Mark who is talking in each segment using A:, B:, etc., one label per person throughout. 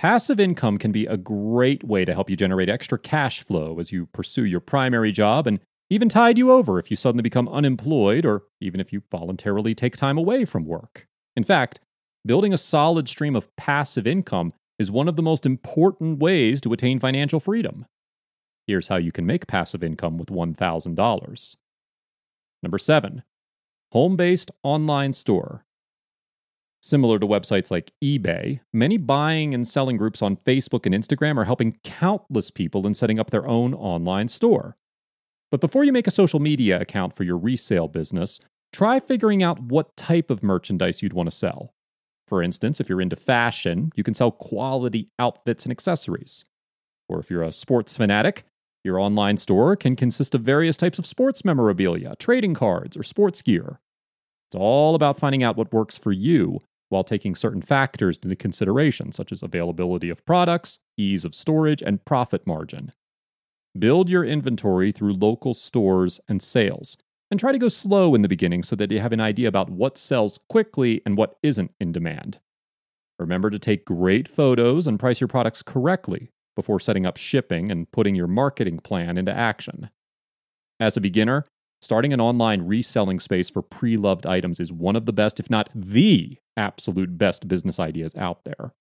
A: Passive income can be a great way to help you generate extra cash flow as you pursue your primary job and even tide you over if you suddenly become unemployed or even if you voluntarily take time away from work. In fact, building a solid stream of passive income is one of the most important ways to attain financial freedom. Here's how you can make passive income with $1,000. Number seven, home based online store. Similar to websites like eBay, many buying and selling groups on Facebook and Instagram are helping countless people in setting up their own online store. But before you make a social media account for your resale business, try figuring out what type of merchandise you'd want to sell. For instance, if you're into fashion, you can sell quality outfits and accessories. Or if you're a sports fanatic, your online store can consist of various types of sports memorabilia, trading cards, or sports gear. It's all about finding out what works for you while taking certain factors into consideration, such as availability of products, ease of storage, and profit margin. Build your inventory through local stores and sales, and try to go slow in the beginning so that you have an idea about what sells quickly and what isn't in demand. Remember to take great photos and price your products correctly before setting up shipping and putting your marketing plan into action. As a beginner, Starting an online reselling space for pre loved items is one of the best, if not the absolute best business ideas out there.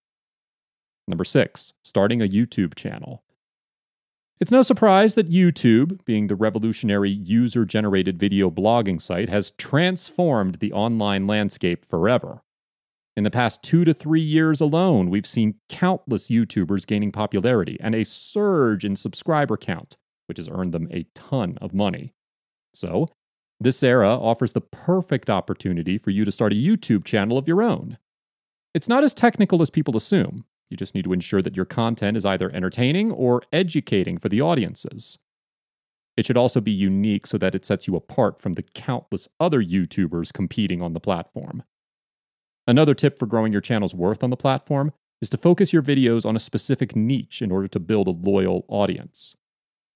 A: Number six, starting a YouTube channel. It's no surprise that YouTube, being the revolutionary user generated video blogging site, has transformed the online landscape forever. In the past two to three years alone, we've seen countless YouTubers gaining popularity and a surge in subscriber count, which has earned them a ton of money. So, this era offers the perfect opportunity for you to start a YouTube channel of your own. It's not as technical as people assume. You just need to ensure that your content is either entertaining or educating for the audiences. It should also be unique so that it sets you apart from the countless other YouTubers competing on the platform. Another tip for growing your channel's worth on the platform is to focus your videos on a specific niche in order to build a loyal audience.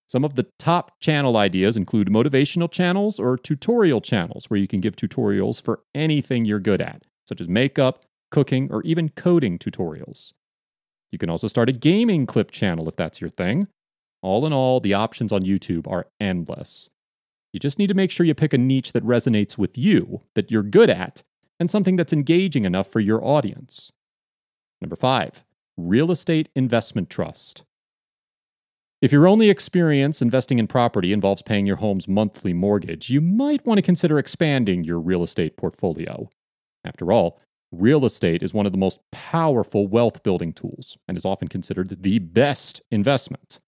A: Some of the top channel ideas include motivational channels or tutorial channels, where you can give tutorials for anything you're good at, such as makeup, cooking, or even coding tutorials. You can also start a gaming clip channel if that's your thing. All in all, the options on YouTube are endless. You just need to make sure you pick a niche that resonates with you, that you're good at, and something that's engaging enough for your audience. Number five, real estate investment trust. If your only experience investing in property involves paying your home's monthly mortgage, you might want to consider expanding your real estate portfolio. After all, real estate is one of the most powerful wealth building tools and is often considered the best investment.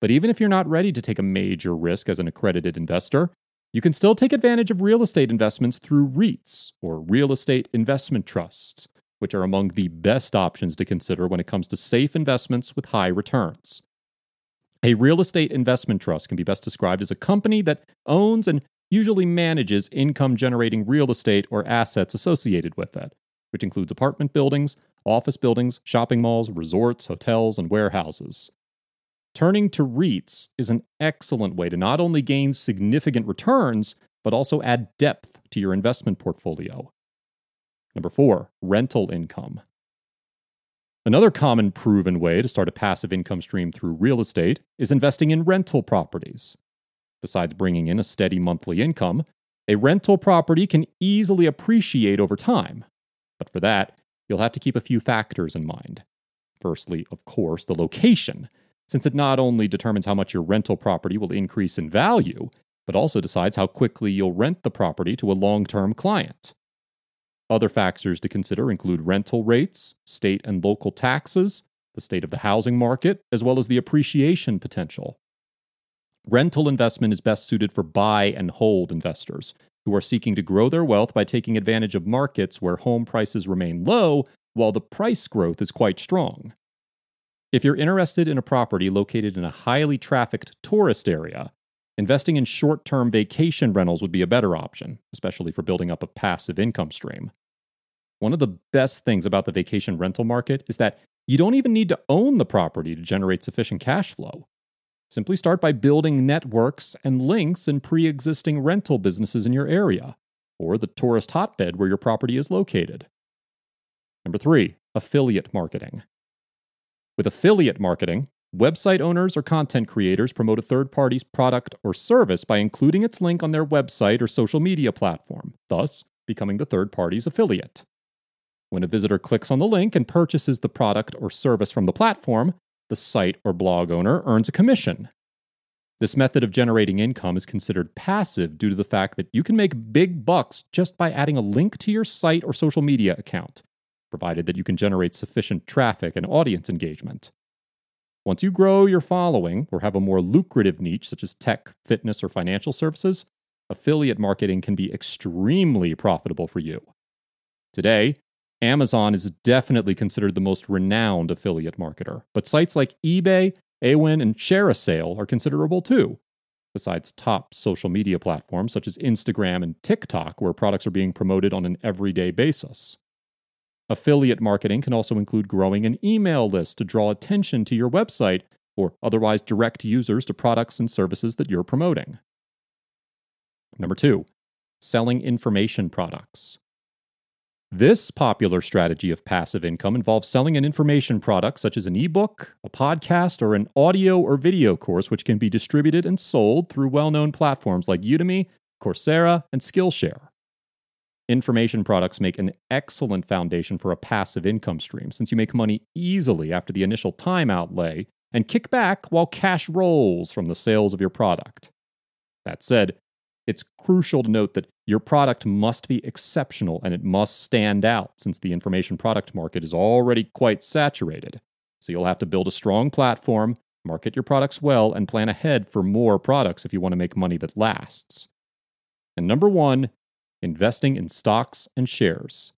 A: But even if you're not ready to take a major risk as an accredited investor, you can still take advantage of real estate investments through REITs or real estate investment trusts, which are among the best options to consider when it comes to safe investments with high returns. A real estate investment trust can be best described as a company that owns and usually manages income generating real estate or assets associated with it, which includes apartment buildings, office buildings, shopping malls, resorts, hotels, and warehouses. Turning to REITs is an excellent way to not only gain significant returns, but also add depth to your investment portfolio. Number four, rental income. Another common proven way to start a passive income stream through real estate is investing in rental properties. Besides bringing in a steady monthly income, a rental property can easily appreciate over time. But for that, you'll have to keep a few factors in mind. Firstly, of course, the location, since it not only determines how much your rental property will increase in value, but also decides how quickly you'll rent the property to a long term client. Other factors to consider include rental rates, state and local taxes, the state of the housing market, as well as the appreciation potential. Rental investment is best suited for buy and hold investors who are seeking to grow their wealth by taking advantage of markets where home prices remain low while the price growth is quite strong. If you're interested in a property located in a highly trafficked tourist area, investing in short term vacation rentals would be a better option, especially for building up a passive income stream. One of the best things about the vacation rental market is that you don't even need to own the property to generate sufficient cash flow. Simply start by building networks and links in pre existing rental businesses in your area, or the tourist hotbed where your property is located. Number three, affiliate marketing. With affiliate marketing, website owners or content creators promote a third party's product or service by including its link on their website or social media platform, thus becoming the third party's affiliate. When a visitor clicks on the link and purchases the product or service from the platform, the site or blog owner earns a commission. This method of generating income is considered passive due to the fact that you can make big bucks just by adding a link to your site or social media account, provided that you can generate sufficient traffic and audience engagement. Once you grow your following or have a more lucrative niche such as tech, fitness, or financial services, affiliate marketing can be extremely profitable for you. Today, Amazon is definitely considered the most renowned affiliate marketer, but sites like eBay, Awin, and ShareASale are considerable too, besides top social media platforms such as Instagram and TikTok, where products are being promoted on an everyday basis. Affiliate marketing can also include growing an email list to draw attention to your website or otherwise direct users to products and services that you're promoting. Number two, selling information products. This popular strategy of passive income involves selling an information product such as an ebook, a podcast, or an audio or video course, which can be distributed and sold through well known platforms like Udemy, Coursera, and Skillshare. Information products make an excellent foundation for a passive income stream since you make money easily after the initial time outlay and kick back while cash rolls from the sales of your product. That said, it's crucial to note that your product must be exceptional and it must stand out since the information product market is already quite saturated. So you'll have to build a strong platform, market your products well, and plan ahead for more products if you want to make money that lasts. And number one, investing in stocks and shares.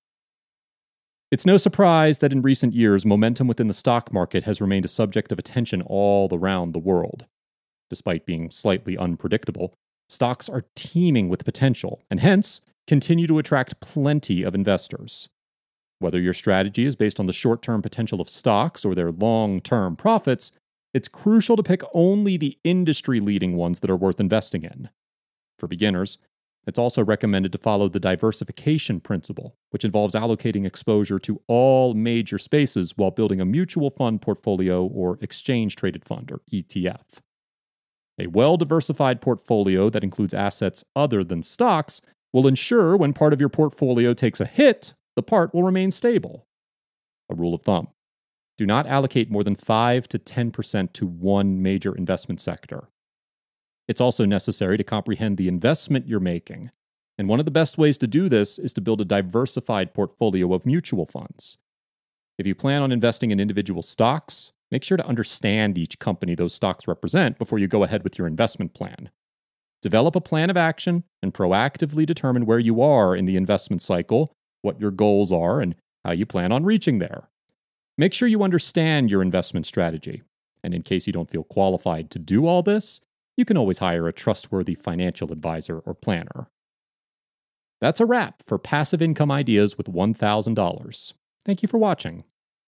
A: It's no surprise that in recent years, momentum within the stock market has remained a subject of attention all around the world. Despite being slightly unpredictable, stocks are teeming with potential and hence continue to attract plenty of investors. Whether your strategy is based on the short term potential of stocks or their long term profits, it's crucial to pick only the industry leading ones that are worth investing in. For beginners, it's also recommended to follow the diversification principle, which involves allocating exposure to all major spaces while building a mutual fund portfolio or exchange traded fund or ETF. A well diversified portfolio that includes assets other than stocks will ensure when part of your portfolio takes a hit, the part will remain stable. A rule of thumb do not allocate more than 5 to 10% to one major investment sector. It's also necessary to comprehend the investment you're making. And one of the best ways to do this is to build a diversified portfolio of mutual funds. If you plan on investing in individual stocks, make sure to understand each company those stocks represent before you go ahead with your investment plan. Develop a plan of action and proactively determine where you are in the investment cycle, what your goals are, and how you plan on reaching there. Make sure you understand your investment strategy. And in case you don't feel qualified to do all this, you can always hire a trustworthy financial advisor or planner. That's a wrap for passive income ideas with $1,000. Thank you for watching.